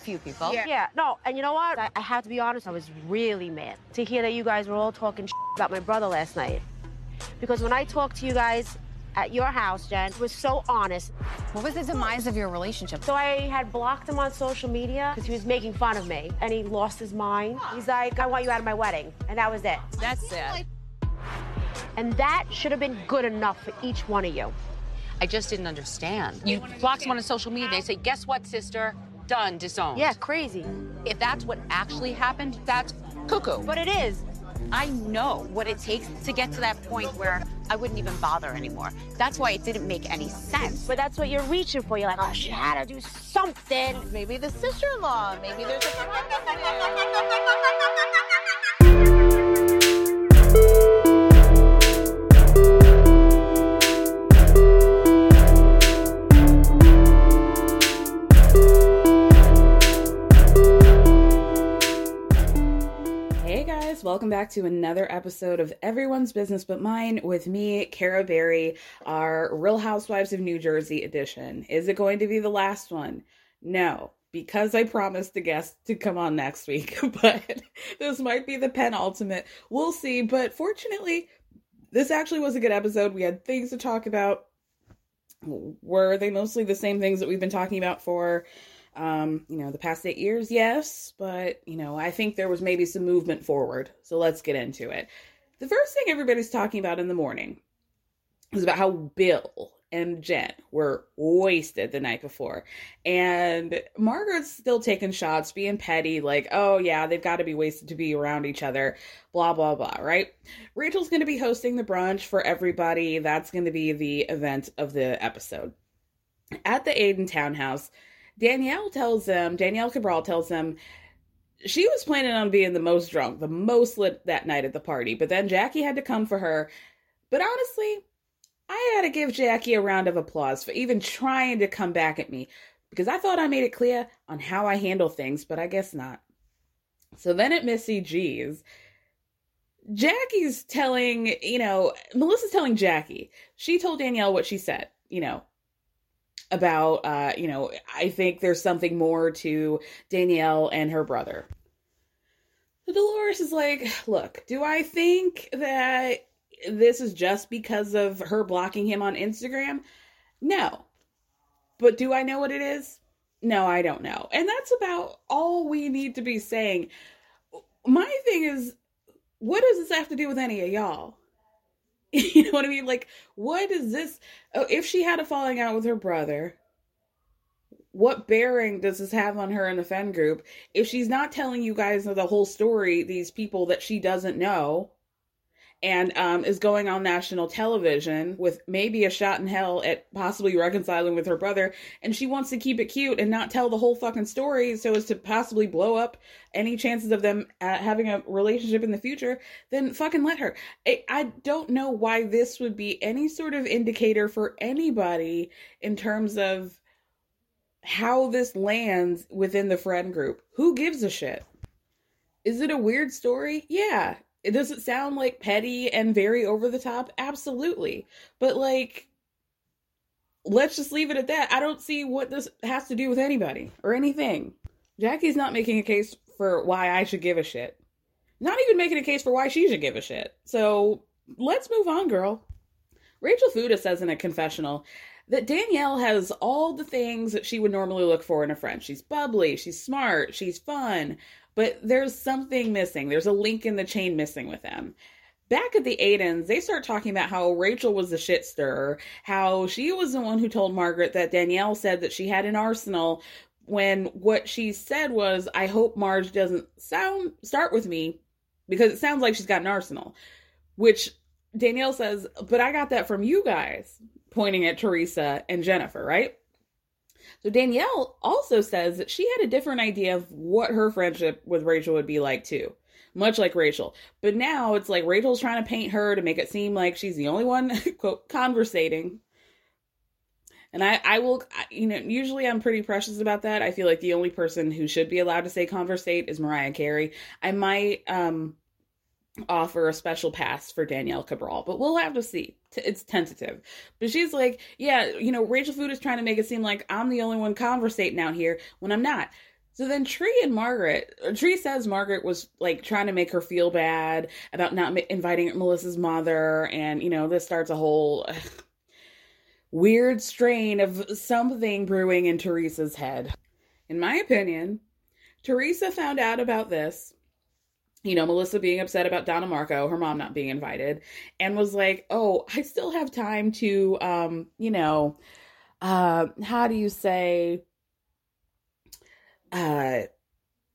Few people. Yeah. yeah. no, and you know what? I, I, have to be honest, I was really mad to hear that you guys were all talking about my brother last night. Because when I talked to you guys at your house, Jen, was so honest. What was the demise of your relationship? So I had blocked him on social media because he was making fun of me, and he lost his mind. He's like, I want you out of my wedding, and that was it. That's it. And that should have been good enough for each one of you. I just didn't understand. You block someone on social media, they say, guess what, sister? Done, disowned. Yeah, crazy. If that's what actually happened, that's cuckoo. But it is. I know what it takes to get to that point where I wouldn't even bother anymore. That's why it didn't make any sense. But that's what you're reaching for. You're like, oh, she had to do something. Maybe the sister-in-law. Maybe there's a. Welcome back to another episode of Everyone's Business But Mine with me, Kara Berry, our Real Housewives of New Jersey edition. Is it going to be the last one? No, because I promised the guest to come on next week, but this might be the penultimate. We'll see. But fortunately, this actually was a good episode. We had things to talk about. Were they mostly the same things that we've been talking about for um, you know, the past eight years, yes, but you know, I think there was maybe some movement forward. So let's get into it. The first thing everybody's talking about in the morning is about how Bill and Jen were wasted the night before. And Margaret's still taking shots, being petty, like, oh yeah, they've got to be wasted to be around each other, blah, blah, blah, right? Rachel's going to be hosting the brunch for everybody. That's going to be the event of the episode. At the Aydin townhouse, Danielle tells them, Danielle Cabral tells them she was planning on being the most drunk, the most lit that night at the party, but then Jackie had to come for her. But honestly, I had to give Jackie a round of applause for even trying to come back at me because I thought I made it clear on how I handle things, but I guess not. So then at Missy G's, Jackie's telling, you know, Melissa's telling Jackie. She told Danielle what she said, you know, about uh you know i think there's something more to danielle and her brother. So dolores is like look do i think that this is just because of her blocking him on instagram? No. But do i know what it is? No i don't know. And that's about all we need to be saying. My thing is what does this have to do with any of y'all You know what I mean? Like, what is this? Oh, if she had a falling out with her brother, what bearing does this have on her in the Fen group? If she's not telling you guys the whole story, these people that she doesn't know, and um, is going on national television with maybe a shot in hell at possibly reconciling with her brother. And she wants to keep it cute and not tell the whole fucking story so as to possibly blow up any chances of them uh, having a relationship in the future. Then fucking let her. I, I don't know why this would be any sort of indicator for anybody in terms of how this lands within the friend group. Who gives a shit? Is it a weird story? Yeah. It does it sound like petty and very over the top? Absolutely. But like let's just leave it at that. I don't see what this has to do with anybody or anything. Jackie's not making a case for why I should give a shit. Not even making a case for why she should give a shit. So let's move on, girl. Rachel Fuda says in a confessional that Danielle has all the things that she would normally look for in a friend. She's bubbly, she's smart, she's fun, but there's something missing. There's a link in the chain missing with them. Back at the Aydins, they start talking about how Rachel was the shit stirrer, how she was the one who told Margaret that Danielle said that she had an arsenal when what she said was, I hope Marge doesn't sound start with me because it sounds like she's got an arsenal. Which Danielle says, but I got that from you guys, pointing at Teresa and Jennifer, right? So Danielle also says that she had a different idea of what her friendship with Rachel would be like too. Much like Rachel. But now it's like Rachel's trying to paint her to make it seem like she's the only one, quote, conversating. And I, I will, you know, usually I'm pretty precious about that. I feel like the only person who should be allowed to say conversate is Mariah Carey. I might, um, offer a special pass for Danielle Cabral, but we'll have to see. It's tentative. But she's like, yeah, you know, Rachel Fuda is trying to make it seem like I'm the only one conversating out here when I'm not. So then Tree and Margaret, uh, Tree says Margaret was like trying to make her feel bad about not inviting Melissa's mother. And, you know, this starts a whole weird strain of something brewing in Teresa's head. In my opinion, Teresa found out about this you know, Melissa being upset about Donna Marco, her mom not being invited, and was like, "Oh, I still have time to um, you know, uh how do you say uh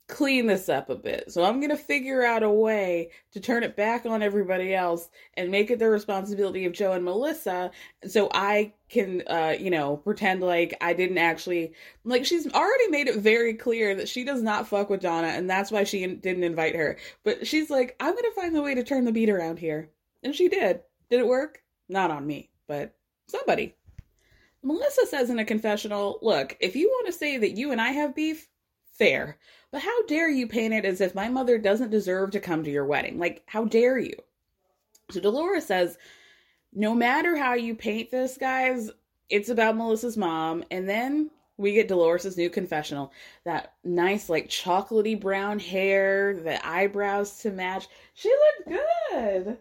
clean this up a bit. So I'm to figure out a way to turn it back on everybody else and make it the responsibility of Joe and Melissa so I can uh you know pretend like I didn't actually like she's already made it very clear that she does not fuck with Donna and that's why she didn't invite her. But she's like I'm to find a way to turn the beat around here. And she did. Did it work? Not on me, but somebody. Melissa says in a confessional, "Look, if you want to say that you and I have beef, fair. But how dare you paint it as if my mother doesn't deserve to come to your wedding? Like, how dare you? So Dolores says, no matter how you paint this, guys, it's about Melissa's mom. And then we get Dolores's new confessional. That nice, like, chocolatey brown hair, the eyebrows to match. She looked good.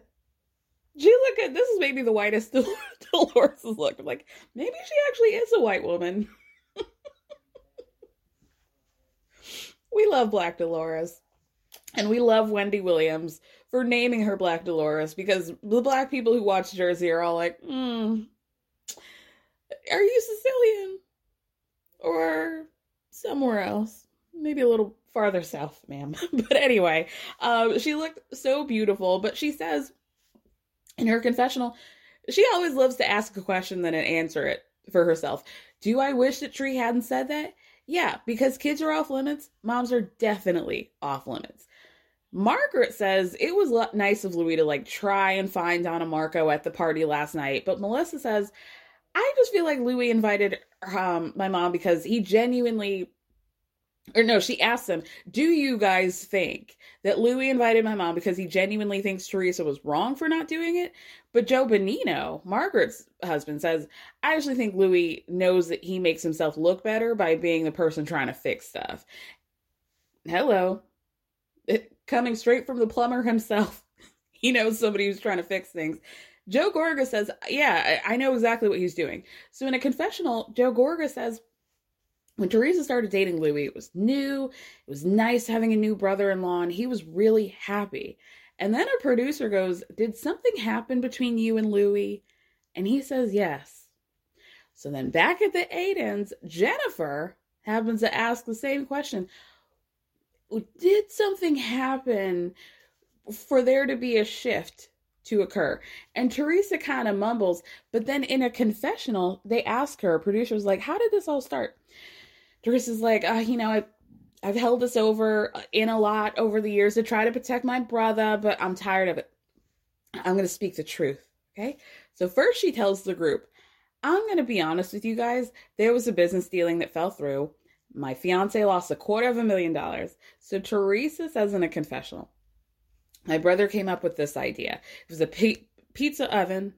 She looked good. This is maybe the whitest Dolores has looked. like, maybe she actually is a white woman. we love Black Dolores. And we love Wendy Williams for naming her Black Dolores because the black people who watch Jersey are all like, hmm, are you Sicilian? Or somewhere else? Maybe a little farther south, ma'am. but anyway, um, she looked so beautiful. But she says in her confessional, she always loves to ask a question then answer it for herself. Do I wish that Tree hadn't said that? Yeah, because kids are off limits, moms are definitely off limits. Margaret says it was nice of Louis to like try and find Donna Marco at the party last night, but Melissa says, I just feel like Louis invited um, my mom because he genuinely or no, she asked him, Do you guys think that Louis invited my mom because he genuinely thinks Teresa was wrong for not doing it? But Joe Benigno, Margaret's husband, says, I actually think Louis knows that he makes himself look better by being the person trying to fix stuff. Hello. It, coming straight from the plumber himself. he knows somebody who's trying to fix things. Joe Gorga says, Yeah, I, I know exactly what he's doing. So in a confessional, Joe Gorga says, when Teresa started dating Louis, it was new. It was nice having a new brother in law, and he was really happy. And then a producer goes, Did something happen between you and Louis? And he says, Yes. So then back at the Aydins, Jennifer happens to ask the same question Did something happen for there to be a shift to occur. And Teresa kind of mumbles, but then in a confessional, they ask her, producer's like, How did this all start? Teresa's like, uh, You know, I, I've held this over in a lot over the years to try to protect my brother, but I'm tired of it. I'm going to speak the truth. Okay. So, first, she tells the group, I'm going to be honest with you guys. There was a business dealing that fell through. My fiance lost a quarter of a million dollars. So, Teresa says in a confessional, my brother came up with this idea. It was a pizza oven,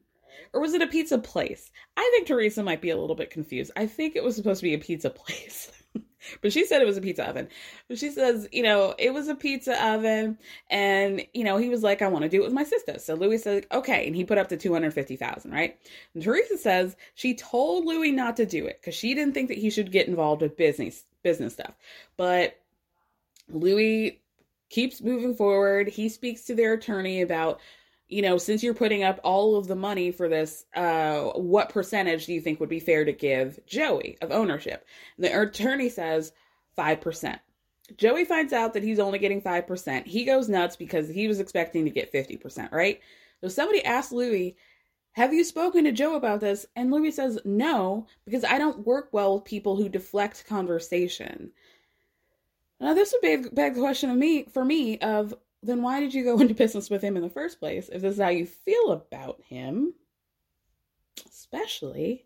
or was it a pizza place? I think Teresa might be a little bit confused. I think it was supposed to be a pizza place. but she said it was a pizza oven. But she says, you know, it was a pizza oven, and you know, he was like, I want to do it with my sister. So Louis said, okay, and he put up to two hundred fifty thousand, right? And Teresa says she told Louis not to do it because she didn't think that he should get involved with business business stuff. But Louis keeps moving forward. He speaks to their attorney about you know, since you're putting up all of the money for this, uh, what percentage do you think would be fair to give Joey of ownership? The attorney says 5%. Joey finds out that he's only getting 5%. He goes nuts because he was expecting to get 50%, right? So somebody asks Louis, Have you spoken to Joe about this? And Louis says, No, because I don't work well with people who deflect conversation. Now, this would beg, beg the question of me for me of then why did you go into business with him in the first place if this is how you feel about him? Especially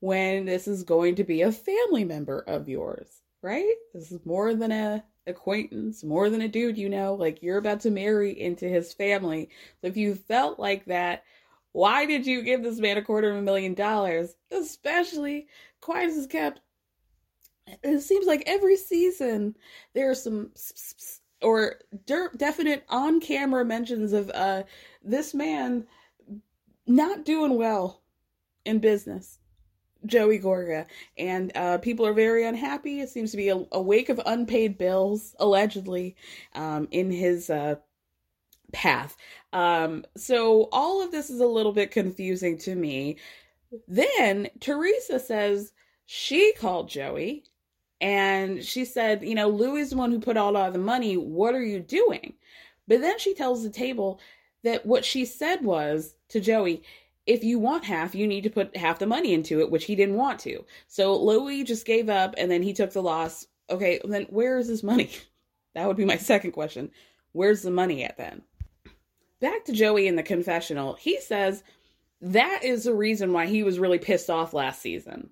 when this is going to be a family member of yours, right? This is more than a acquaintance, more than a dude you know, like you're about to marry into his family. So if you felt like that, why did you give this man a quarter of a million dollars? Especially quiet as kept. It seems like every season there are some or definite on camera mentions of uh this man not doing well in business joey gorga. And uh people are very unhappy. It seems to be a, a wake of unpaid bills allegedly um in his uh path. Um so all of this is a little bit confusing to me. Then teresa says she called joey and she said, you know, Louis is the one who put all of the money. What are you doing? But then she tells the table that what she said was to Joey, if you want half, you need to put half the money into it, which he didn't want to. So Louis just gave up and then he took the loss. Okay, then where is this money? That would be my second question. Where's the money at then? Back to Joey in the confessional. He says that is the reason why he was really pissed off last season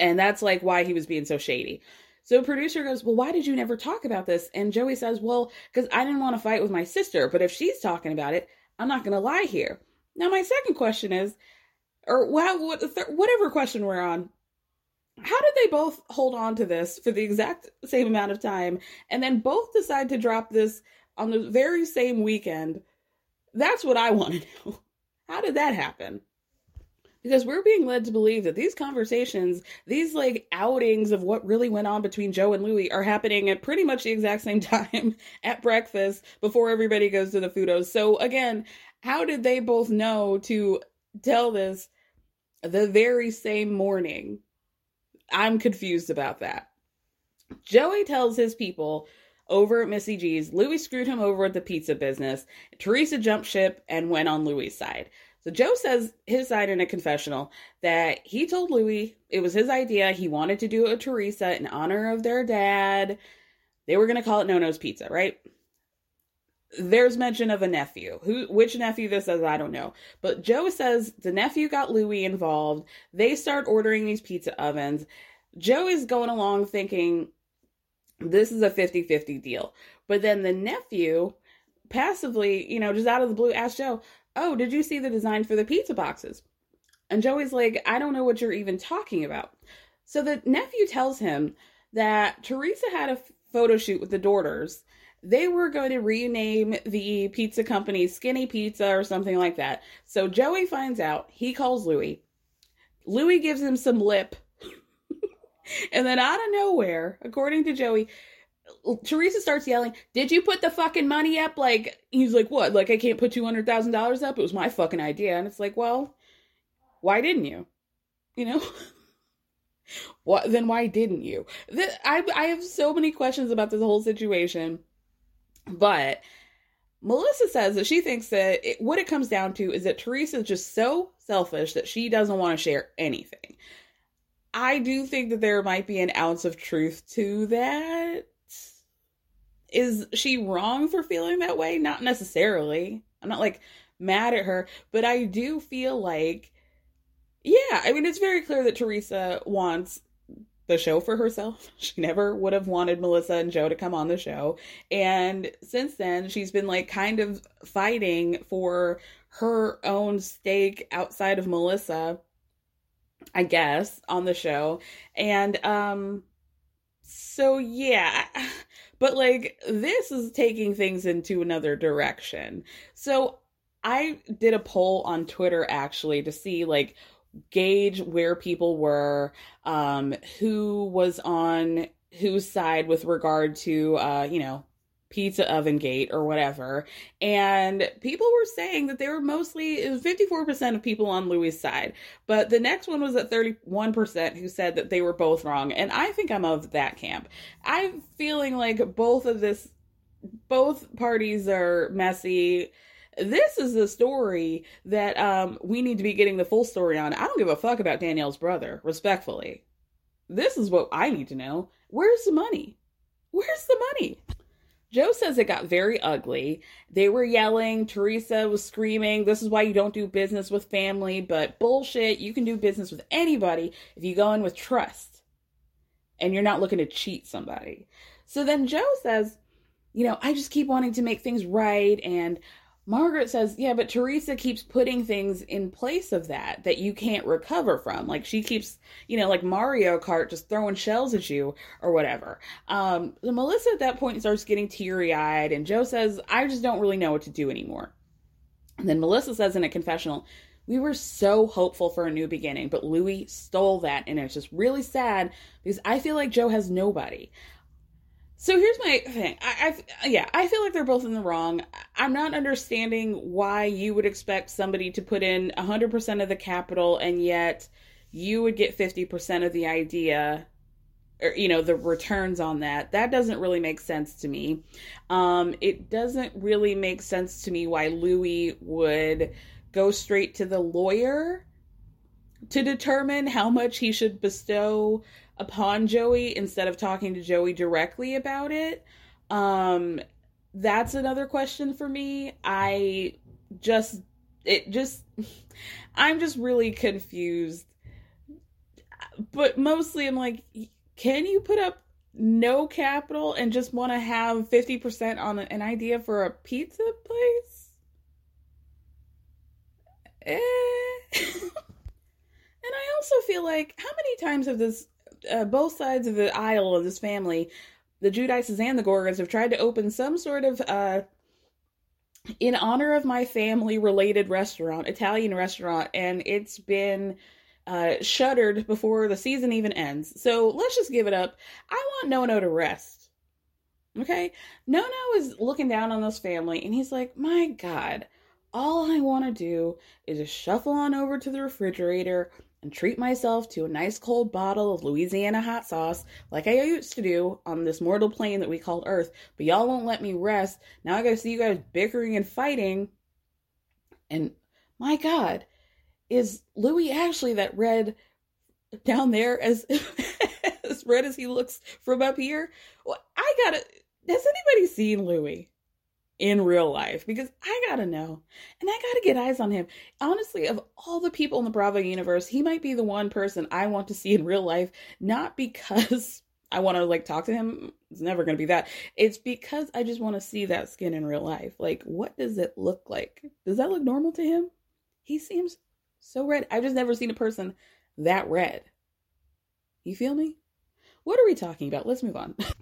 and that's like why he was being so shady. So producer goes, "Well, why did you never talk about this?" And Joey says, "Well, because I didn't want to fight with my sister, but if she's talking about it, I'm not going to lie here." Now, my second question is, or whatever question we're on, how did they both hold on to this for the exact same amount of time, and then both decide to drop this on the very same weekend? That's what I want to know. How did that happen? Because we're being led to believe that these conversations, these like outings of what really went on between Joe and Louis are happening at pretty much the exact same time at breakfast before everybody goes to the Fudas. So again, how did they both know to tell this the very same morning? I'm confused about that. Joey tells his people over at Missy G's, Louis screwed him over at the pizza business. Teresa jumped ship and went on Louis' side. So Joe says his side in a confessional that he told Louis it was his idea. He wanted to do with Teresa in honor of their dad. They were going to call it Nonno's Pizza, right? There's mention of a nephew. Who which nephew this is, I don't know. But Joe says the nephew got Louis involved. They start ordering these pizza ovens. Joe is going along thinking this is a 50-50 deal. But then the nephew passively, you know, just out of the blue asked Joe, Oh, did you see the design for the pizza boxes? And Joey's like, I don't know what you're even talking about. So the nephew tells him that Teresa had a photo shoot with the daughters. They were going to rename the pizza company Skinny Pizza or something like that. So Joey finds out. He calls Louis. Louis gives him some lip. and then out of nowhere, according to Joey, Teresa starts yelling, Did you put the fucking money up? Like, he's like, What? Like, I can't put $200,000 up? It was my fucking idea. And it's like, Well, why didn't you? You know? what? Then why didn't you? I, I have so many questions about this whole situation. But Melissa says that she thinks that it, what it comes down to is that Teresa is just so selfish that she doesn't want to share anything. I do think that there might be an ounce of truth to that. Is she wrong for feeling that way? Not necessarily. I'm not like mad at her, but I do feel like, yeah, I mean, it's very clear that Teresa wants the show for herself. She never would have wanted Melissa and Joe to come on the show. And since then, she's been like kind of fighting for her own stake outside of Melissa, I guess, on the show. And um so yeah, but like this is taking things into another direction. So I did a poll on Twitter actually to see like gauge where people were, um, who was on whose side with regard to, uh, you know, pizza oven gate or whatever. And people were saying that they were mostly, it was 54% of people on Louis' side. But the next one was at 31% who said that they were both wrong. And I think I'm of that camp. I'm feeling like both of this, both parties are messy this is the story that um, we need to be getting the full story on. I don't give a fuck about Danielle's brother, respectfully. This is what I need to know. Where's the money? Where's the money? Joe says it got very ugly. They were yelling. Teresa was screaming, This is why you don't do business with family. But bullshit, you can do business with anybody if you go in with trust and you're not looking to cheat somebody. So then Joe says, You know, I just keep wanting to make things right and Margaret says, Yeah, but Teresa keeps putting things in place of that that you can't recover from. Like she keeps, you know, like Mario Kart just throwing shells at you or whatever. Um, so Melissa at that point starts getting teary eyed, and Joe says, I just don't really know what to do anymore. And then Melissa says in a confessional, we were so hopeful for a new beginning, but Louis stole that, and it's just really sad because I feel like Joe has nobody. So here's my thing. I, I, yeah, I feel like they're both in the wrong. I'm not understanding why you would expect somebody to put in 100% of the capital and yet you would get 50% of the idea or you know the returns on that. That doesn't really make sense to me. Um, it doesn't really make sense to me why Louis would go straight to the lawyer to determine how much he should bestow upon Joey instead of talking to Joey directly about it. Um that's another question for me. I just it just I'm just really confused. But mostly I'm like can you put up no capital and just want to have 50% on an idea for a pizza place? Eh. and I also feel like how many times have this uh, both sides of the aisle of this family, the Giudices and the Gorgas, have tried to open some sort of uh, in honor of my family related restaurant, Italian restaurant, and it's been uh, shuttered before the season even ends. So let's just give it up. I want Nonno to rest. Okay? Nonno is looking down on this family and he's like, My God, all I want to do is just shuffle on over to the refrigerator, and treat myself to a nice cold bottle of Louisiana hot sauce like I used to do on this mortal plane that we called Earth. But y'all won't let me rest. Now I gotta see you guys bickering and fighting. And my God, is Louis actually that red down there as as red as he looks from up here? Well, I gotta. Has anybody seen Louis? In real life because I gotta know and I gotta get eyes on him. Honestly, of all the people in the Bravo universe, he might be the one person I want to see in real life, not because I want to like talk to him. It's never gonna be that. It's because I just want to see that skin in real life. Like, what does it look like? Does that look normal to him? He seems so red. I've just never seen a person that red. You feel me? What are we talking about? Let's move on.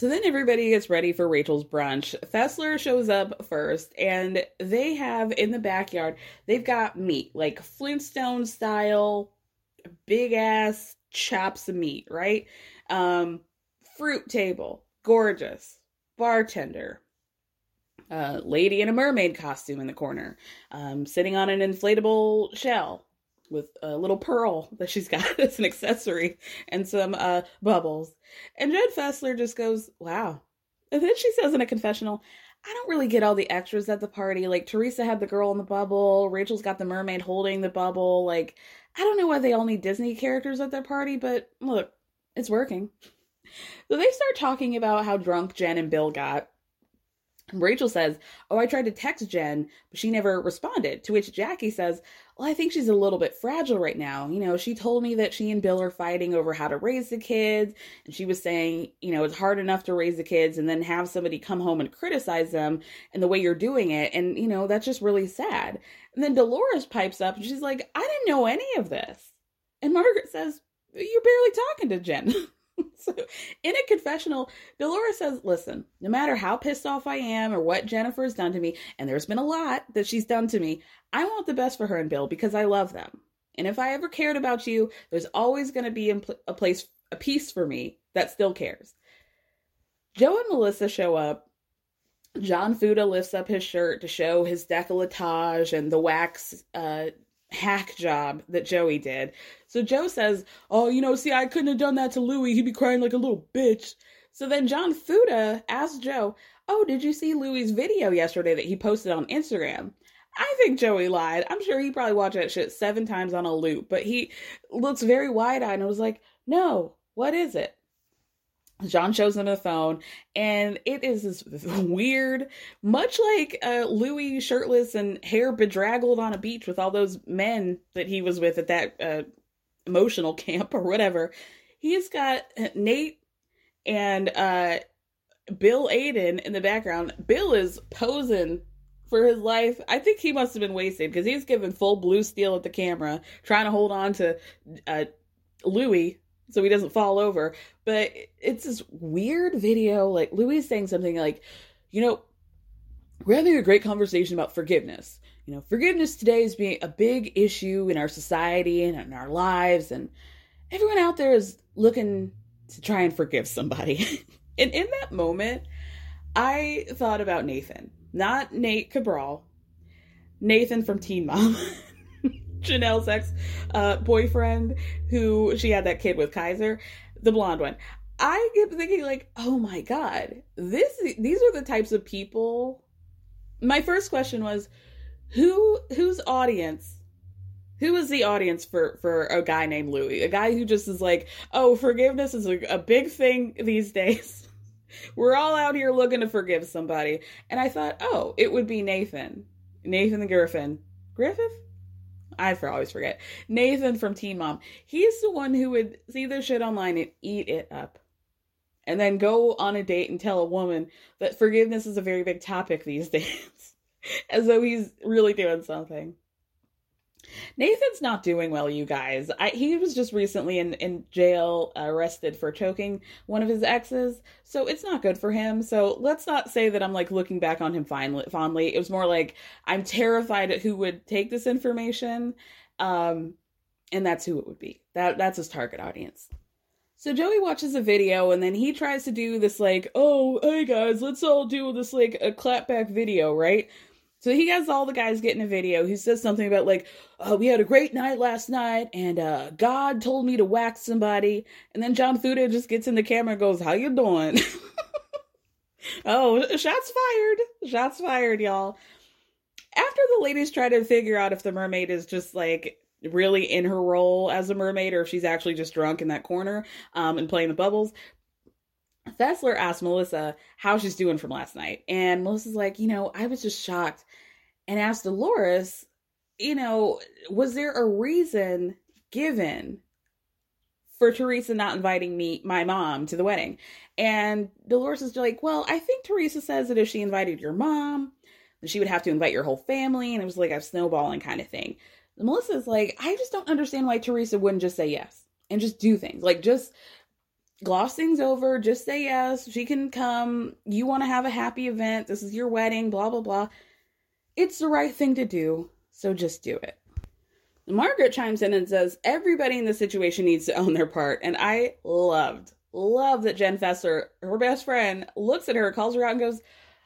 So then everybody gets ready for Rachel's brunch. Fessler shows up first, and they have in the backyard, they've got meat, like Flintstone style, big ass chops of meat, right? Um, fruit table, gorgeous. Bartender, uh, lady in a mermaid costume in the corner, um, sitting on an inflatable shell with a little pearl that she's got as an accessory and some uh, bubbles. And Jen Fessler just goes, wow. And then she says in a confessional, I don't really get all the extras at the party. Like Teresa had the girl in the bubble, Rachel's got the mermaid holding the bubble. Like, I don't know why they all need Disney characters at their party, but look, it's working. So they start talking about how drunk Jen and Bill got. Rachel says, Oh, I tried to text Jen, but she never responded. To which Jackie says, Well, I think she's a little bit fragile right now. You know, she told me that she and Bill are fighting over how to raise the kids. And she was saying, You know, it's hard enough to raise the kids and then have somebody come home and criticize them and the way you're doing it. And, you know, that's just really sad. And then Dolores pipes up and she's like, I didn't know any of this. And Margaret says, You're barely talking to Jen. so in a confessional, Dolores says, Listen, no matter how pissed off I am or what Jennifer's done to me, and there's been a lot that she's done to me, I want the best for her and Bill because I love them. And if I ever cared about you, there's always going to be a place, a piece for me that still cares. Joe and Melissa show up. John Fuda lifts up his shirt to show his decolletage and the wax uh, hack job that Joey did. So Joe says, Oh, you know, see, I couldn't have done that to Louie. He'd be crying like a little bitch. So then John Fuda asks Joe, Oh, did you see Louie's video yesterday that he posted on Instagram? I think Joey lied. I'm sure he probably watched that shit seven times on a loop, but he looks very wide eyed and was like, No, what is it? John shows him the phone, and it is this weird, much like uh, Louis shirtless and hair bedraggled on a beach with all those men that he was with at that uh, emotional camp or whatever. He's got uh, Nate and uh, Bill Aydin in the background. Bill is posing for his life. I think he must have been wasted because he's giving full blue steel at the camera, trying to hold on to uh, Louis so he doesn't fall over. But it's this weird video. Like Louis saying something like, you know, we're having a great conversation about forgiveness. You know, forgiveness today is being a big issue in our society and in our lives, and everyone out there is looking to try and forgive somebody. and in that moment, I thought about Nathan, not Nate Cabral, Nathan from Teen Mom. Jenelle's ex uh, boyfriend, who she had that kid with Kaiser, the blonde one. I kept thinking, like, oh my god, this these are the types of people. My first question was, who whose audience? Who is the audience for for a guy named Louis? A guy who just is like, oh, forgiveness is a, a big thing these days. We're all out here looking to forgive somebody, and I thought, oh, it would be Nathan, Nathan the Griffin, Griffith. I always forget. Nathan from Teen Mom. He's the one who would see their shit online and eat it up. And then go on a date and tell a woman that forgiveness is a very big topic these days. As though he's really doing something. Nathan's not doing well, you guys. I, he was just recently in, in jail, arrested for choking one of his exes, so it's not good for him. So let's not say that I'm like looking back on him fondly. It was more like I'm terrified at who would take this information, um, and that's who it would be. That that's his target audience. So Joey watches a video and then he tries to do this like, oh, hey guys, let's all do this like a clapback video, right? So he has all the guys getting a video. He says something about like, oh, we had a great night last night, and uh, God told me to whack somebody. And then John Fuda just gets in the camera and goes, "How you doing?" oh, shots fired! Shots fired, y'all. After the ladies try to figure out if the mermaid is just like really in her role as a mermaid or if she's actually just drunk in that corner um, and playing the bubbles. Fessler asked Melissa how she's doing from last night. And Melissa's like, you know, I was just shocked and asked Dolores, you know, was there a reason given for Teresa not inviting me, my mom, to the wedding? And Dolores is like, well, I think Teresa says that if she invited your mom, she would have to invite your whole family. And it was like a snowballing kind of thing. Melissa's like, I just don't understand why Teresa wouldn't just say yes and just do things. Like, just gloss things over, just say yes. She can come. You want to have a happy event. This is your wedding, blah, blah, blah. It's the right thing to do, so just do it. Margaret chimes in and says, Everybody in the situation needs to own their part. And I loved, loved that Jen Fessler, her best friend, looks at her, calls her out, and goes,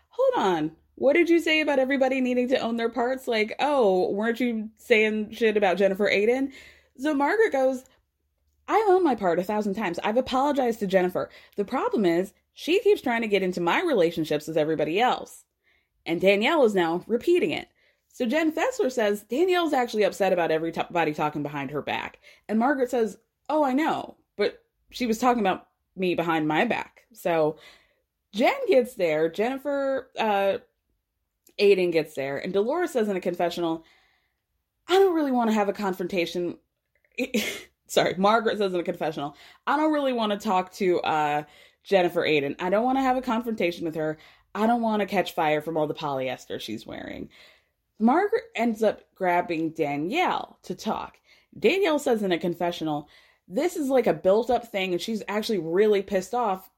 Hold on. What did you say about everybody needing to own their parts? Like, oh, weren't you saying shit about Jennifer Aydin? So Margaret goes, I own my part a thousand times. I've apologized to Jennifer. The problem is, she keeps trying to get into my relationships with everybody else. And Danielle is now repeating it. So Jen Fessler says Danielle's actually upset about everybody talking behind her back. And Margaret says, Oh, I know, but she was talking about me behind my back. So Jen gets there. Jennifer uh, Aydin gets there. And Dolores says in a confessional, I don't really want to have a confrontation. sorry, Margaret says in a confessional, I don't really want to talk to uh, Jennifer Aydin. I don't want to have a confrontation with her. I don't want to catch fire from all the polyester she's wearing. Margaret ends up grabbing Danielle to talk. Danielle says in a confessional, this is like a built up thing, and she's actually really pissed off.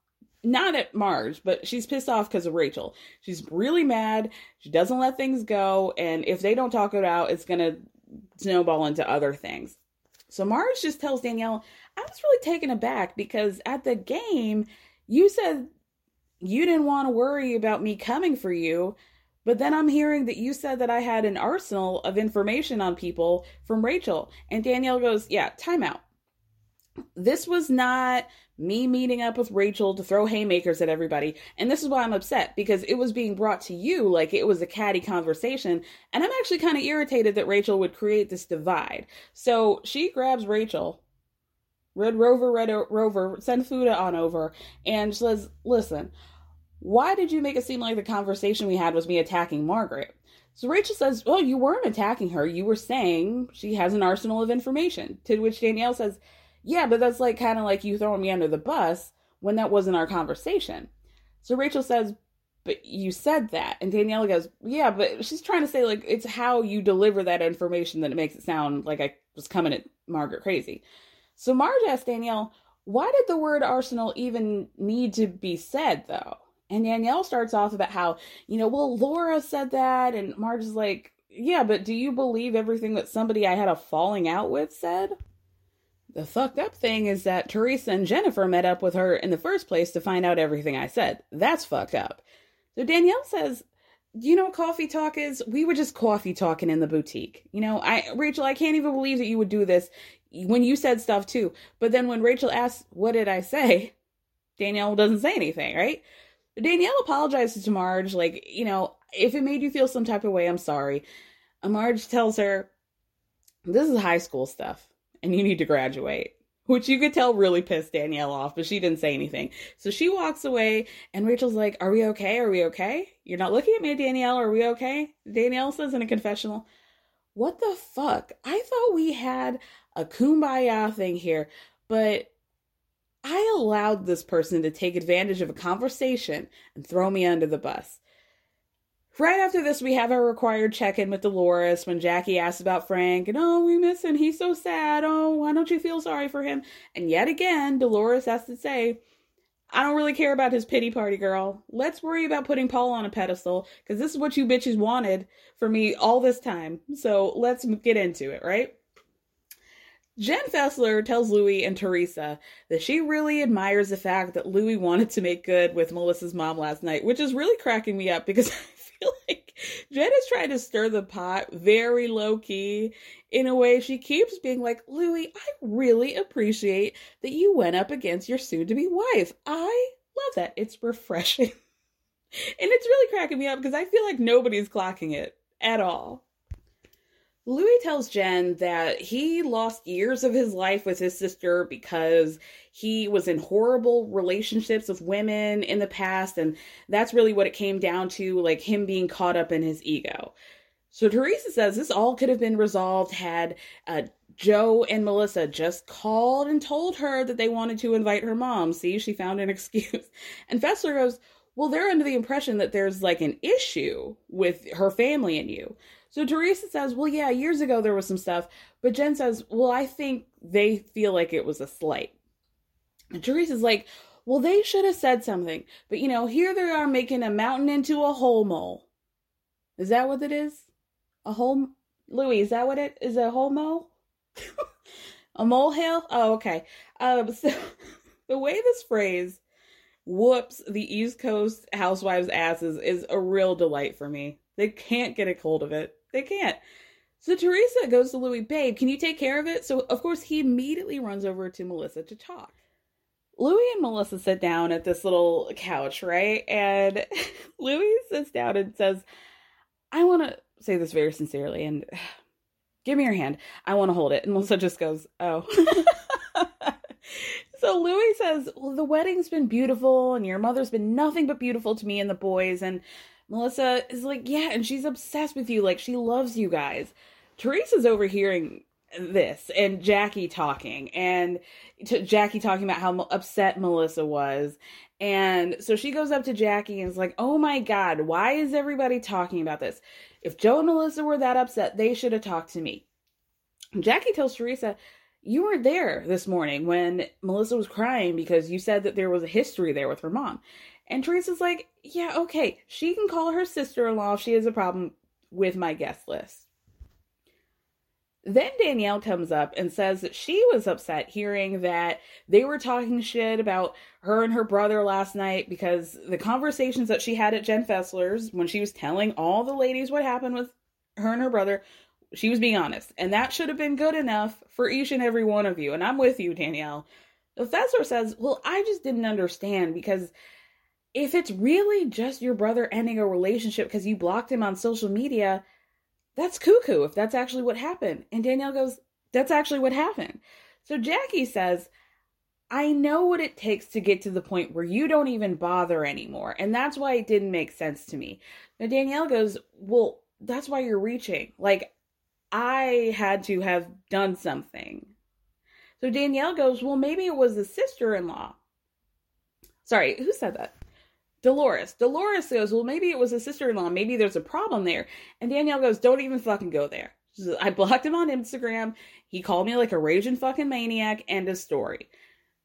Not at Marge, but she's pissed off because of Rachel. She's really mad. She doesn't let things go, and if they don't talk it out, it's going to snowball into other things. So Marge just tells Danielle, I was really taken aback because at the game, you said you didn't want to worry about me coming for you. But then I'm hearing that you said that I had an arsenal of information on people from Rachel. And Danielle goes, Yeah, timeout. This was not me meeting up with Rachel to throw haymakers at everybody. And this is why I'm upset because it was being brought to you like it was a catty conversation. And I'm actually kind of irritated that Rachel would create this divide. So she grabs Rachel, Red Rover, Red Rover, send Fuda on over, and she says, Listen, why did you make it seem like the conversation we had was me attacking Margaret? So Rachel says, Well, you weren't attacking her. You were saying she has an arsenal of information. To which Danielle says, yeah, but that's like kind of like you throwing me under the bus when that wasn't our conversation. So Rachel says, but you said that. And Daniela goes, yeah, but she's trying to say like it's how you deliver that information that it makes it sound like I was coming at Margaret crazy. So Marge asked Danielle, why did the word arsenal even need to be said though? And Danielle starts off about how, you know, well, Laura said that. And Marge is like, yeah, but do you believe everything that somebody I had a falling out with said? The fucked up thing is that Teresa and Jennifer met up with her in the first place to find out everything I said. That's fucked up. So Danielle says, you know coffee talk is? We were just coffee talking in the boutique. You know, I Rachel, I can't even believe that you would do this when you said stuff too. But then when Rachel asks, What did I say? Danielle doesn't say anything, right? Danielle apologizes to Marge, like, you know, if it made you feel some type of way, I'm sorry. Marge tells her, This is high school stuff and you need to graduate. Which you could tell really pissed Danielle off, but she didn't say anything. So she walks away, and Rachel's like, Are we okay? Are we okay? You're not looking at me, Danielle. Are we okay? Danielle says in a confessional, What the fuck? I thought we had a kumbaya thing here, but I allowed this person to take advantage of a conversation and throw me under the bus. Right after this, we have our required check in with Dolores when Jackie asks about Frank and, oh, we miss him. He's so sad. Oh, why don't you feel sorry for him? And yet again, Dolores has to say, I don't really care about his pity party, girl. Let's worry about putting Paul on a pedestal because this is what you bitches wanted for me all this time. So let's get into it, right? Jen Fessler tells Louis and Teresa that she really admires the fact that Louis wanted to make good with Melissa's mom last night, which is really cracking me up because I feel like Jen is trying to stir the pot very low key in a way she keeps being like, Louis, I really appreciate that you went up against your soon to be wife. I love that. It's refreshing. and it's really cracking me up because I feel like nobody's clocking it at all. Louis tells Jen that he lost years of his life with his sister because he was in horrible relationships with women in the past. And that's really what it came down to like him being caught up in his ego. So Teresa says this all could have been resolved had uh, Joe and Melissa just called and told her that they wanted to invite her mom. See, she found an excuse. And Fessler goes, Well, they're under the impression that there's like an issue with her family and you. So Teresa says, Well, yeah, years ago there was some stuff. But Jen says, Well, I think they feel like it was a slight. And Teresa's like, Well, they should have said something. But you know, here they are making a mountain into a hole mole. Is that what it is? A hole? Louis, is that what it is? A hole mole? a molehill? Oh, okay. Um, so the way this phrase whoops the East Coast housewives' asses is a real delight for me. They can't get a hold of it. They can't. So Teresa goes to Louis, babe, can you take care of it? So of course he immediately runs over to Melissa to talk. Louis and Melissa sit down at this little couch, right? And Louis sits down and says, I want to say this very sincerely and give me your hand. I want to hold it. And Melissa just goes, Oh. so Louis says, Well, the wedding's been beautiful and your mother's been nothing but beautiful to me and the boys. And Melissa is like, yeah, and she's obsessed with you. Like, she loves you guys. Teresa's overhearing this and Jackie talking, and t- Jackie talking about how upset Melissa was. And so she goes up to Jackie and is like, oh my God, why is everybody talking about this? If Joe and Melissa were that upset, they should have talked to me. Jackie tells Teresa, you weren't there this morning when Melissa was crying because you said that there was a history there with her mom. And Teresa's like, yeah, okay, she can call her sister in law if she has a problem with my guest list. Then Danielle comes up and says that she was upset hearing that they were talking shit about her and her brother last night because the conversations that she had at Jen Fessler's when she was telling all the ladies what happened with her and her brother, she was being honest. And that should have been good enough for each and every one of you. And I'm with you, Danielle. The Fessler says, Well, I just didn't understand because if it's really just your brother ending a relationship because you blocked him on social media, that's cuckoo if that's actually what happened. And Danielle goes, That's actually what happened. So Jackie says, I know what it takes to get to the point where you don't even bother anymore. And that's why it didn't make sense to me. Now Danielle goes, Well, that's why you're reaching. Like, I had to have done something. So Danielle goes, Well, maybe it was the sister in law. Sorry, who said that? Dolores. Dolores goes, Well, maybe it was a sister in law. Maybe there's a problem there. And Danielle goes, Don't even fucking go there. Says, I blocked him on Instagram. He called me like a raging fucking maniac. End of story.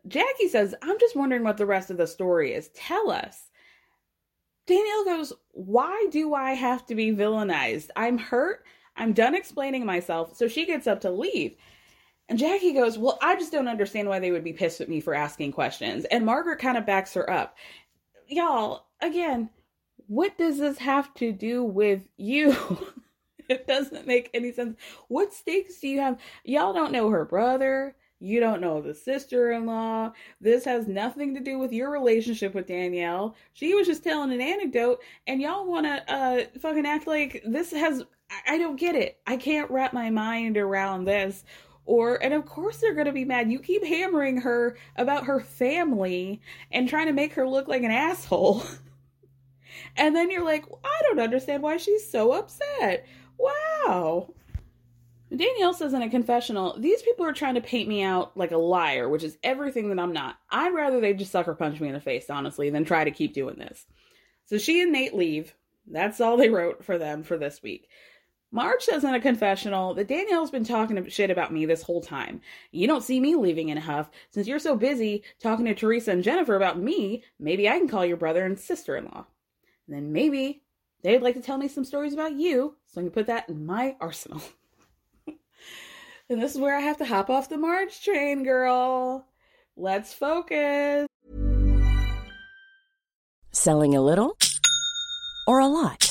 Jackie says, I'm just wondering what the rest of the story is. Tell us. Danielle goes, Why do I have to be villainized? I'm hurt. I'm done explaining myself. So she gets up to leave. And Jackie goes, Well, I just don't understand why they would be pissed at me for asking questions. And Margaret kind of backs her up y'all, again, what does this have to do with you? it doesn't make any sense. What stakes do you have? Y'all don't know her brother. You don't know the sister in law. This has nothing to do with your relationship with Danielle. She was just telling an anecdote, and y'all want to uh, fucking act like this has. I, I don't get it. I can't wrap my mind around this or and of course they're going to be mad. You keep hammering her about her family and trying to make her look like an asshole. And then you're like i don't understand why she's so upset. Wow. Danielle says in a confessional these people are trying to paint me out like a liar which is everything that i'm not. I'd rather they just sucker punch me in the face honestly than try to keep doing this. So she and nate leave. That's all they wrote for them for this week Marge says in a confessional that Danielle's been talking shit about me this whole time. You don't see me leaving in a huff. Since you're so busy talking to Teresa and Jennifer about me, maybe I can call your brother and sister in law. Then maybe they'd like to tell me some stories about you so I can put that in my arsenal. and this is where I have to hop off the Marge train, girl. Let's focus. Selling a little or a lot?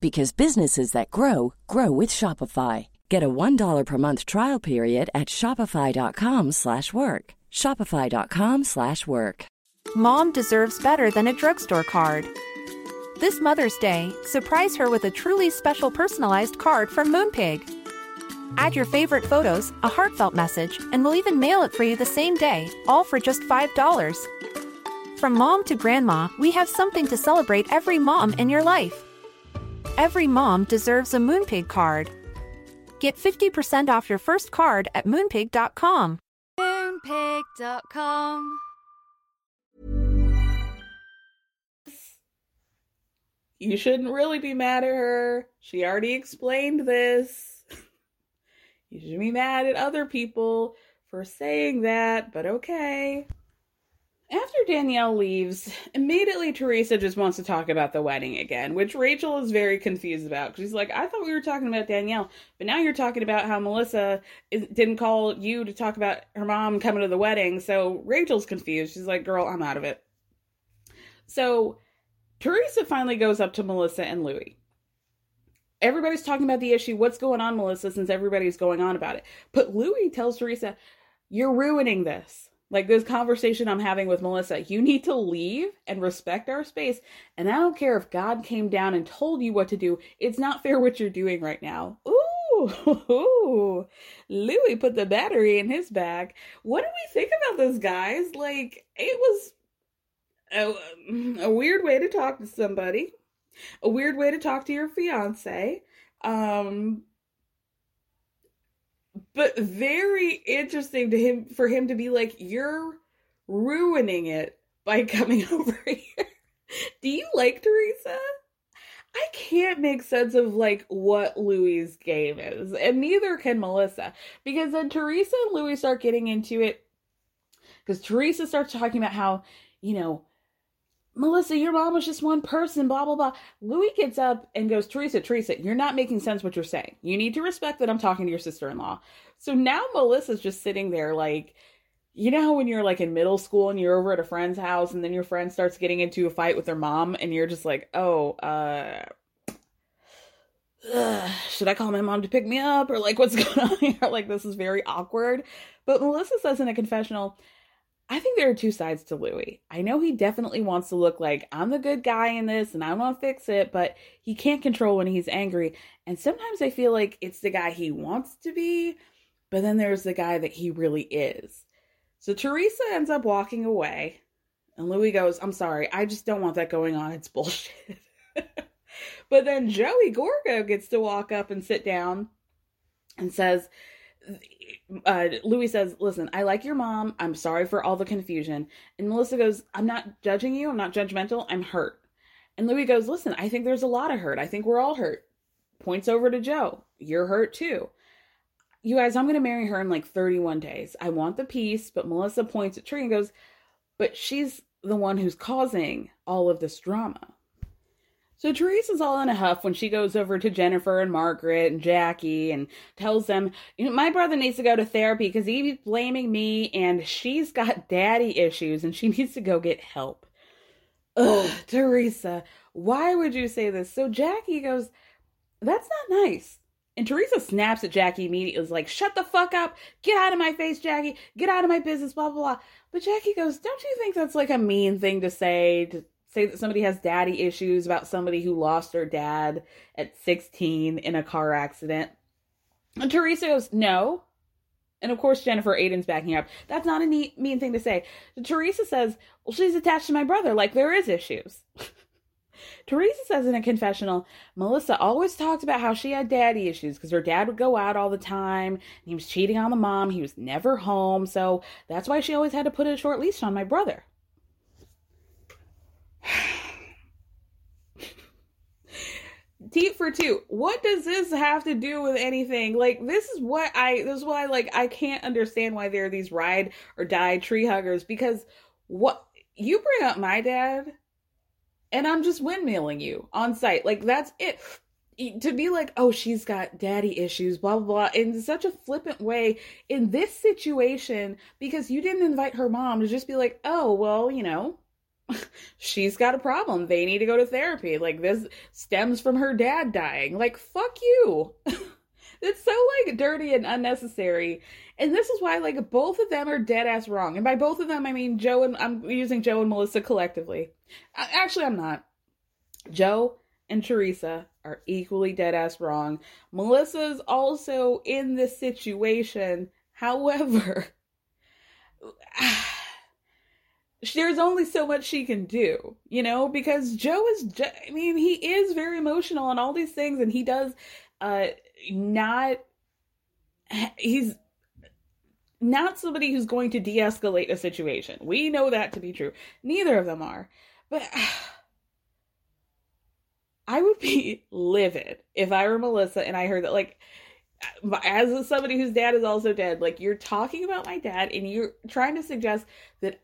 because businesses that grow grow with Shopify. Get a $1 per month trial period at shopify.com/work. shopify.com/work. Mom deserves better than a drugstore card. This Mother's Day, surprise her with a truly special personalized card from Moonpig. Add your favorite photos, a heartfelt message, and we'll even mail it for you the same day, all for just $5. From mom to grandma, we have something to celebrate every mom in your life. Every mom deserves a Moonpig card. Get 50% off your first card at moonpig.com. Moonpig.com. You shouldn't really be mad at her. She already explained this. You should be mad at other people for saying that, but okay. After Danielle leaves, immediately Teresa just wants to talk about the wedding again, which Rachel is very confused about. She's like, I thought we were talking about Danielle, but now you're talking about how Melissa is, didn't call you to talk about her mom coming to the wedding. So Rachel's confused. She's like, girl, I'm out of it. So Teresa finally goes up to Melissa and Louie. Everybody's talking about the issue. What's going on, Melissa, since everybody's going on about it? But Louie tells Teresa, You're ruining this. Like this conversation I'm having with Melissa, you need to leave and respect our space. And I don't care if God came down and told you what to do. It's not fair what you're doing right now. Ooh, ooh. Louie put the battery in his bag. What do we think about this, guys? Like, it was a, a weird way to talk to somebody, a weird way to talk to your fiance. Um, but very interesting to him for him to be like, "You're ruining it by coming over here." Do you like Teresa? I can't make sense of like what Louie's game is, and neither can Melissa. Because then Teresa and Louie start getting into it. Because Teresa starts talking about how, you know, Melissa, your mom was just one person, blah, blah, blah. Louis gets up and goes, Teresa, Teresa, you're not making sense what you're saying. You need to respect that I'm talking to your sister in law. So now Melissa's just sitting there like, you know when you're like in middle school and you're over at a friend's house and then your friend starts getting into a fight with their mom and you're just like, oh, uh, ugh, should I call my mom to pick me up or like what's going on here? like this is very awkward. But Melissa says in a confessional, I think there are two sides to Louis. I know he definitely wants to look like I'm the good guy in this and I want to fix it, but he can't control when he's angry. And sometimes I feel like it's the guy he wants to be, but then there's the guy that he really is. So Teresa ends up walking away, and Louis goes, I'm sorry, I just don't want that going on. It's bullshit. but then Joey Gorga gets to walk up and sit down and says, uh, Louis says, Listen, I like your mom. I'm sorry for all the confusion. And Melissa goes, I'm not judging you. I'm not judgmental. I'm hurt. And Louis goes, Listen, I think there's a lot of hurt. I think we're all hurt. Points over to Joe. You're hurt too. You guys, I'm going to marry her in like 31 days. I want the peace. But Melissa points at Tree and goes, But she's the one who's causing all of this drama. So Teresa's all in a huff when she goes over to Jennifer and Margaret and Jackie and tells them, you know, my brother needs to go to therapy because he's blaming me and she's got daddy issues and she needs to go get help. Ugh, Teresa, why would you say this? So Jackie goes, that's not nice. And Teresa snaps at Jackie immediately, is like, shut the fuck up, get out of my face, Jackie, get out of my business, blah, blah, blah. But Jackie goes, don't you think that's like a mean thing to say to say that somebody has daddy issues about somebody who lost their dad at 16 in a car accident. And Teresa goes, no. And of course, Jennifer Aydin's backing up. That's not a neat, mean thing to say. Teresa says, well, she's attached to my brother, like there is issues. Teresa says in a confessional, Melissa always talked about how she had daddy issues because her dad would go out all the time. he was cheating on the mom. He was never home. So that's why she always had to put a short leash on my brother. Teat for two. What does this have to do with anything? Like this is what I this is why like I can't understand why there are these ride or die tree huggers because what you bring up my dad and I'm just windmilling you on site. Like that's it. to be like, oh, she's got daddy issues, blah, blah, blah, in such a flippant way in this situation because you didn't invite her mom to just be like, oh, well, you know, she's got a problem. They need to go to therapy. Like, this stems from her dad dying. Like, fuck you. it's so, like, dirty and unnecessary. And this is why, like, both of them are dead ass wrong. And by both of them, I mean Joe and I'm using Joe and Melissa collectively. Actually, I'm not. Joe and Teresa are equally dead ass wrong. Melissa's also in this situation. However, there's only so much she can do, you know, because Joe is, I mean, he is very emotional and all these things, and he does uh not, he's not somebody who's going to de escalate a situation. We know that to be true. Neither of them are. But. I would be livid if I were Melissa and I heard that, like, as somebody whose dad is also dead, like, you're talking about my dad and you're trying to suggest that,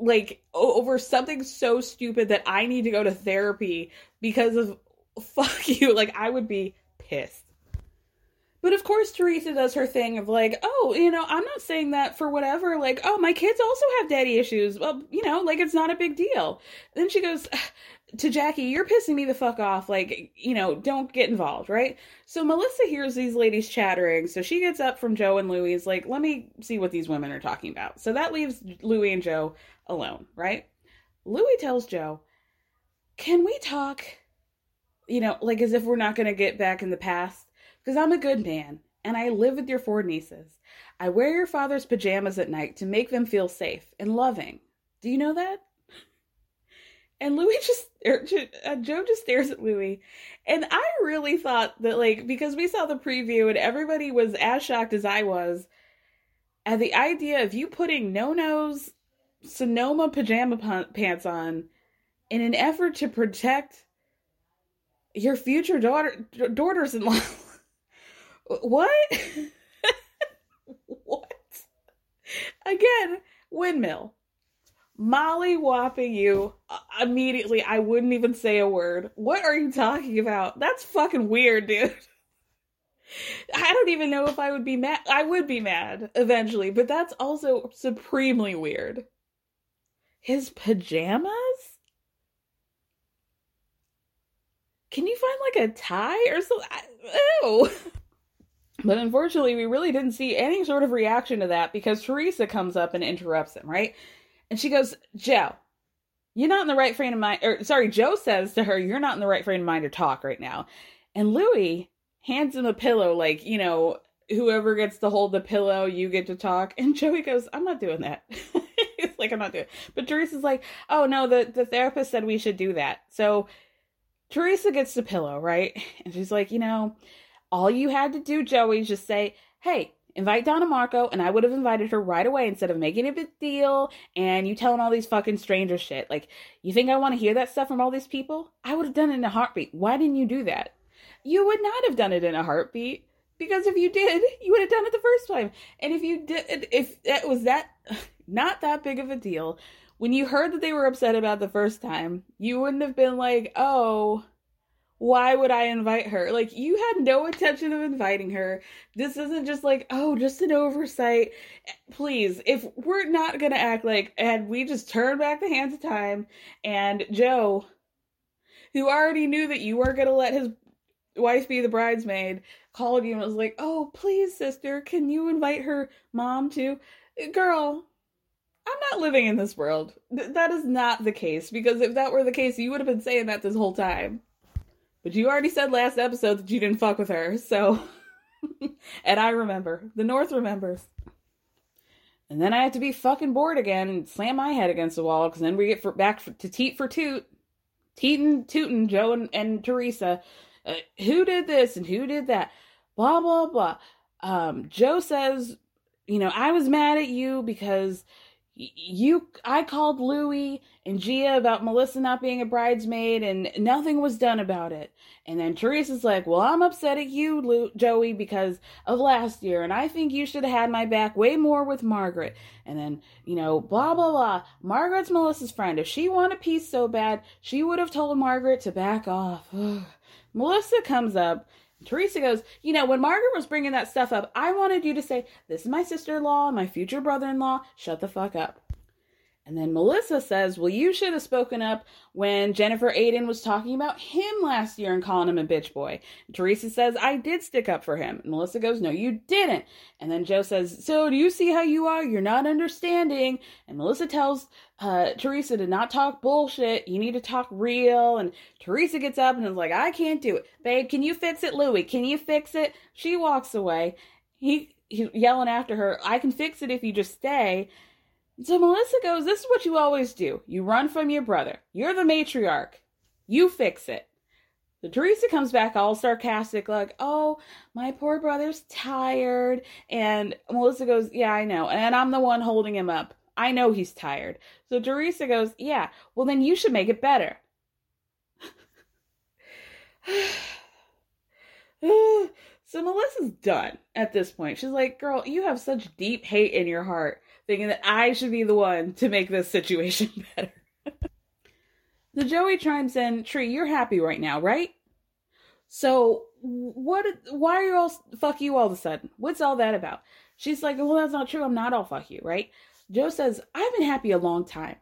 like, over something so stupid that I need to go to therapy because of fuck you. Like, I would be pissed. But of course, Teresa does her thing of like, oh, you know, I'm not saying that for whatever. Like, oh, my kids also have daddy issues. Well, you know, like it's not a big deal. Then she goes, to Jackie, you're pissing me the fuck off. Like, you know, don't get involved, right? So Melissa hears these ladies chattering. So she gets up from Joe and Louie. Is like, let me see what these women are talking about. So that leaves Louie and Joe alone, right? Louie tells Joe, can we talk, you know, like as if we're not going to get back in the past? Because I'm a good man and I live with your four nieces. I wear your father's pajamas at night to make them feel safe and loving. Do you know that? And Louie just, er, uh, Joe just stares at Louie. And I really thought that, like, because we saw the preview and everybody was as shocked as I was at the idea of you putting Nonno's Sonoma pajama pants on in an effort to protect your future daughter daughters in law. what? what? Again, windmill molly whopping you uh, immediately. I wouldn't even say a word. What are you talking about? That's fucking weird, dude. I don't even know if I would be mad. I would be mad eventually, but that's also supremely weird. His pajamas? Can you find like a tie or something? Ew. But unfortunately, we really didn't see any sort of reaction to that because Teresa comes up and interrupts him, right? And she goes, Joe, you're not in the right frame of mind. Or sorry, Joe says to her, You're not in the right frame of mind to talk right now. And Louie hands him a pillow, like, you know, whoever gets to hold the pillow, you get to talk. And Joey goes, I'm not doing that. He's like, I'm not doing it. But Teresa's like, oh no, the, the therapist said we should do that. So Teresa gets the pillow, right? And she's like, you know, all you had to do, Joey, is just say, hey, invite Donna Marco, and I would have invited her right away instead of making a big deal and you telling all these fucking stranger shit. Like, you think I want to hear that stuff from all these people? I would have done it in a heartbeat. Why didn't you do that? You would not have done it in a heartbeat because if you did, you would have done it the first time. And if you did, if it was that not that big of a deal, when you heard that they were upset about the first time, you wouldn't have been like, oh, why would I invite her? Like, you had no intention of inviting her. This isn't just like, oh, just an oversight. Please, if we're not going to act like, and we just turn back the hands of time, and Joe, who already knew that you weren't going to let his wife be the bridesmaid, called you and was like, oh, please, sister, can you invite her mom too? Girl, I'm not living in this world. Th- that is not the case, because if that were the case, you would have been saying that this whole time. But you already said last episode that you didn't fuck with her, so. and I remember. The North remembers. And then I have to be fucking bored again and slam my head against the wall because then we get for, back for, to Teat for Toot. Teetin, Tootin, Joe and, and Teresa. Uh, who did this and who did that? Blah, blah, blah. Um, Joe says, you know, I was mad at you because you I called Louie and Gia about Melissa not being a bridesmaid and nothing was done about it. And then Teresa's like, "Well, I'm upset at you, Lou, Joey, because of last year and I think you should have had my back way more with Margaret." And then, you know, blah blah blah. Margaret's Melissa's friend. If she wanted peace so bad, she would have told Margaret to back off. Melissa comes up. Teresa goes, You know, when Margaret was bringing that stuff up, I wanted you to say, This is my sister in law, my future brother in law. Shut the fuck up. And then Melissa says, Well, you should have spoken up when Jennifer Aydin was talking about him last year and calling him a bitch boy. And Teresa says, I did stick up for him. And Melissa goes, No, you didn't. And then Joe says, So do you see how you are? You're not understanding. And Melissa tells uh, Teresa to not talk bullshit. You need to talk real. And Teresa gets up and is like, I can't do it. Babe, can you fix it? Louie, can you fix it? She walks away. He, he's yelling after her, I can fix it if you just stay. So Melissa goes, This is what you always do. You run from your brother. You're the matriarch. You fix it. So Teresa comes back all sarcastic, like, Oh, my poor brother's tired. And Melissa goes, Yeah, I know. And I'm the one holding him up. I know he's tired. So Teresa goes, Yeah, well, then you should make it better. so Melissa's done at this point. She's like, Girl, you have such deep hate in your heart thinking that I should be the one to make this situation better. the Joey chimes in, Tree, you're happy right now, right? So what why are you all fuck you all of a sudden? What's all that about? She's like, Well, that's not true. I'm not all fuck you, right? Joe says, I've been happy a long time.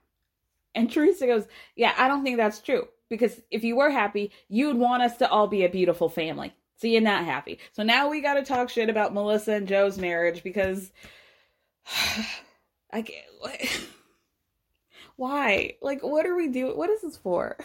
And Teresa goes, Yeah, I don't think that's true. Because if you were happy, you'd want us to all be a beautiful family. So you're not happy. So now we gotta talk shit about Melissa and Joe's marriage because I can't. What? Why? Like, what are we doing? What is this for?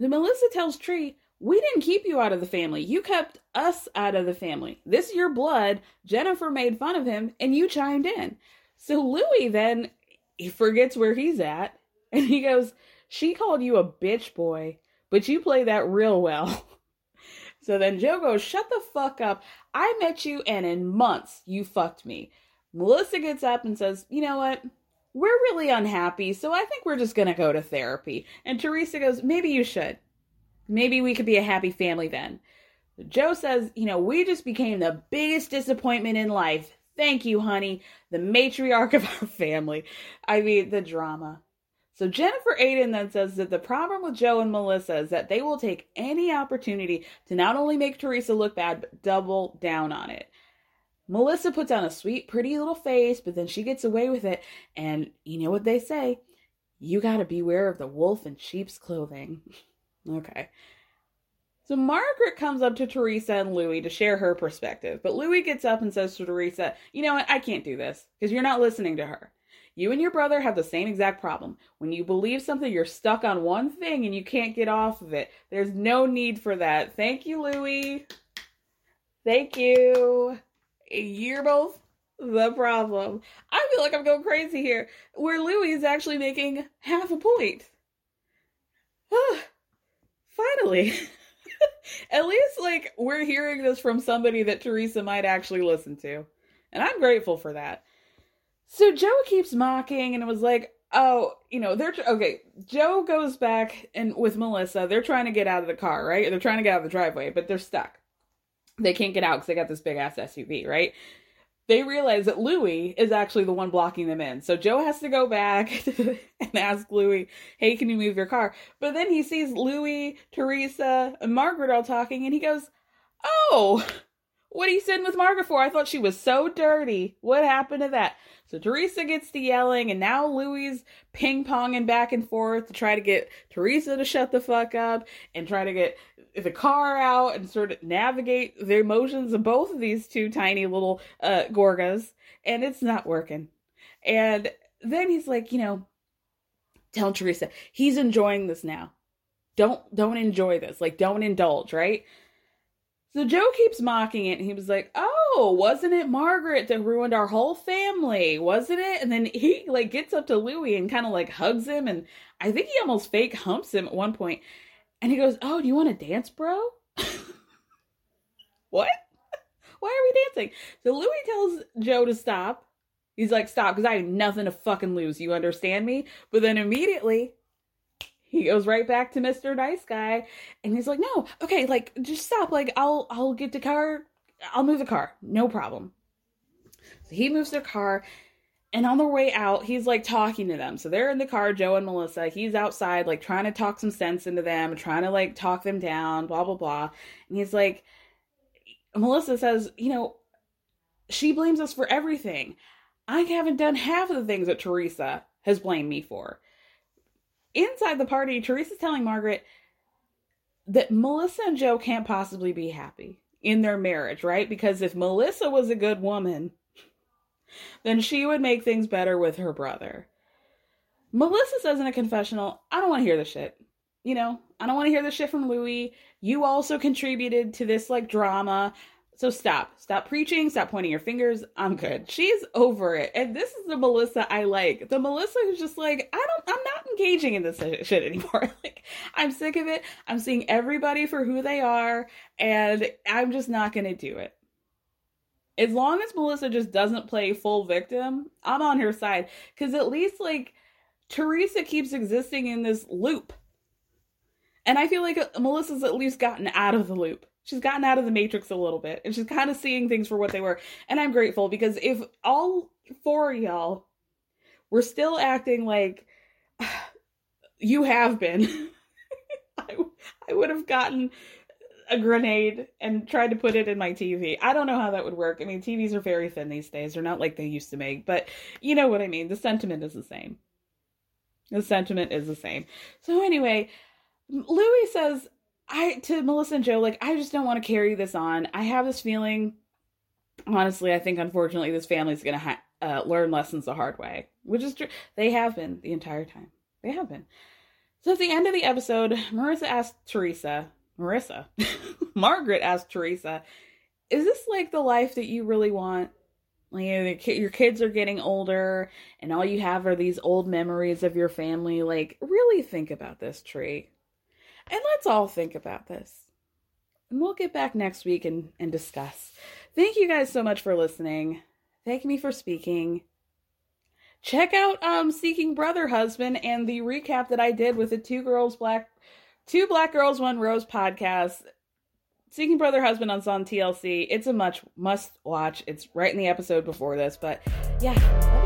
The Melissa tells Tree, we didn't keep you out of the family. You kept us out of the family. This is your blood. Jennifer made fun of him, and you chimed in. So Louis then he forgets where he's at, and he goes, "She called you a bitch boy, but you play that real well." so then Joe goes, "Shut the fuck up. I met you, and in months you fucked me." Melissa gets up and says, You know what? We're really unhappy, so I think we're just gonna go to therapy. And Teresa goes, Maybe you should. Maybe we could be a happy family then. Joe says, You know, we just became the biggest disappointment in life. Thank you, honey. The matriarch of our family. I mean, the drama. So Jennifer Aydin then says that the problem with Joe and Melissa is that they will take any opportunity to not only make Teresa look bad, but double down on it. Melissa puts on a sweet, pretty little face, but then she gets away with it. And you know what they say? You gotta beware of the wolf in sheep's clothing. okay. So Margaret comes up to Teresa and Louis to share her perspective, but Louis gets up and says to Teresa, You know what? I can't do this because you're not listening to her. You and your brother have the same exact problem. When you believe something, you're stuck on one thing and you can't get off of it. There's no need for that. Thank you, Louis. Thank you you're both the problem. I feel like I'm going crazy here. Where Louis is actually making half a point. Ah, finally. At least, like, we're hearing this from somebody that Teresa might actually listen to. And I'm grateful for that. So Joe keeps mocking and it was like, oh, you know, they're okay. Joe goes back and with Melissa, they're trying to get out of the car, right? They're trying to get out of the driveway, but they're stuck they can't get out because they got this big ass SUV, right? They realize that Louis is actually the one blocking them in. So Joe has to go back and ask Louis, hey, can you move your car? But then he sees Louis, Teresa, and Margaret all talking, and he goes, oh, what are you sitting with Margaret for? I thought she was so dirty. What happened to that? So Teresa gets to yelling, and now Louis ping ponging back and forth to try to get Teresa to shut the fuck up and try to get the car out and sort of navigate the emotions of both of these two tiny little uh, Gorgas, and it's not working. And then he's like, you know, tell Teresa he's enjoying this now. Don't don't enjoy this. Like, don't indulge, right? So Joe keeps mocking it, and he was like, "Oh, wasn't it Margaret that ruined our whole family? Wasn't it?" And then he like gets up to Louis and kind of like hugs him, and I think he almost fake humps him at one point. And he goes, "Oh, do you want to dance, bro?" what? Why are we dancing? So Louis tells Joe to stop. He's like, "Stop, because I have nothing to fucking lose. You understand me?" But then immediately he goes right back to Mr. Nice Guy and he's like, "No, okay, like just stop. Like I'll I'll get the car. I'll move the car. No problem." So he moves the car And on their way out, he's like talking to them. So they're in the car, Joe and Melissa. He's outside, like trying to talk some sense into them, trying to like talk them down, blah, blah, blah. And he's like, Melissa says, you know, she blames us for everything. I haven't done half of the things that Teresa has blamed me for. Inside the party, Teresa's telling Margaret that Melissa and Joe can't possibly be happy in their marriage, right? Because if Melissa was a good woman, then she would make things better with her brother. Melissa says in a confessional, I don't want to hear this shit. You know, I don't want to hear this shit from Louis. You also contributed to this like drama. So stop. Stop preaching. Stop pointing your fingers. I'm good. She's over it. And this is the Melissa I like. The Melissa who's just like, I don't, I'm not engaging in this shit anymore. like, I'm sick of it. I'm seeing everybody for who they are. And I'm just not going to do it. As long as Melissa just doesn't play full victim, I'm on her side. Because at least, like, Teresa keeps existing in this loop. And I feel like Melissa's at least gotten out of the loop she's gotten out of the matrix a little bit and she's kind of seeing things for what they were. And i'm grateful because if all four y'all were still acting like you have been I, I would have gotten a grenade and tried to put it in my tv i don't know how that would work. I mean tvs are very thin these days. They're not like they used to make but you know what i mean. The sentiment is the same. The sentiment is the same. So anyway louis says I to Melissa and Joe, like I just don't want to carry this on. I have this feeling. Honestly, I think unfortunately this family's gonna ha- uh, learn lessons the hard way, which is true. They have been the entire time. They have been. So at the end of the episode, Marissa asked Teresa, Marissa, Margaret asked Teresa, "Is this like the life that you really want?" Like your kids are getting older, and all you have are these old memories of your family. Like, really think about this tree. And let's all think about this. And we'll get back next week and, and discuss. Thank you guys so much for listening. Thank me for speaking. Check out um Seeking Brother Husband and the recap that I did with the two girls black two black girls one rose podcast. Seeking Brother Husband on on TLC. It's a much must watch. It's right in the episode before this, but yeah.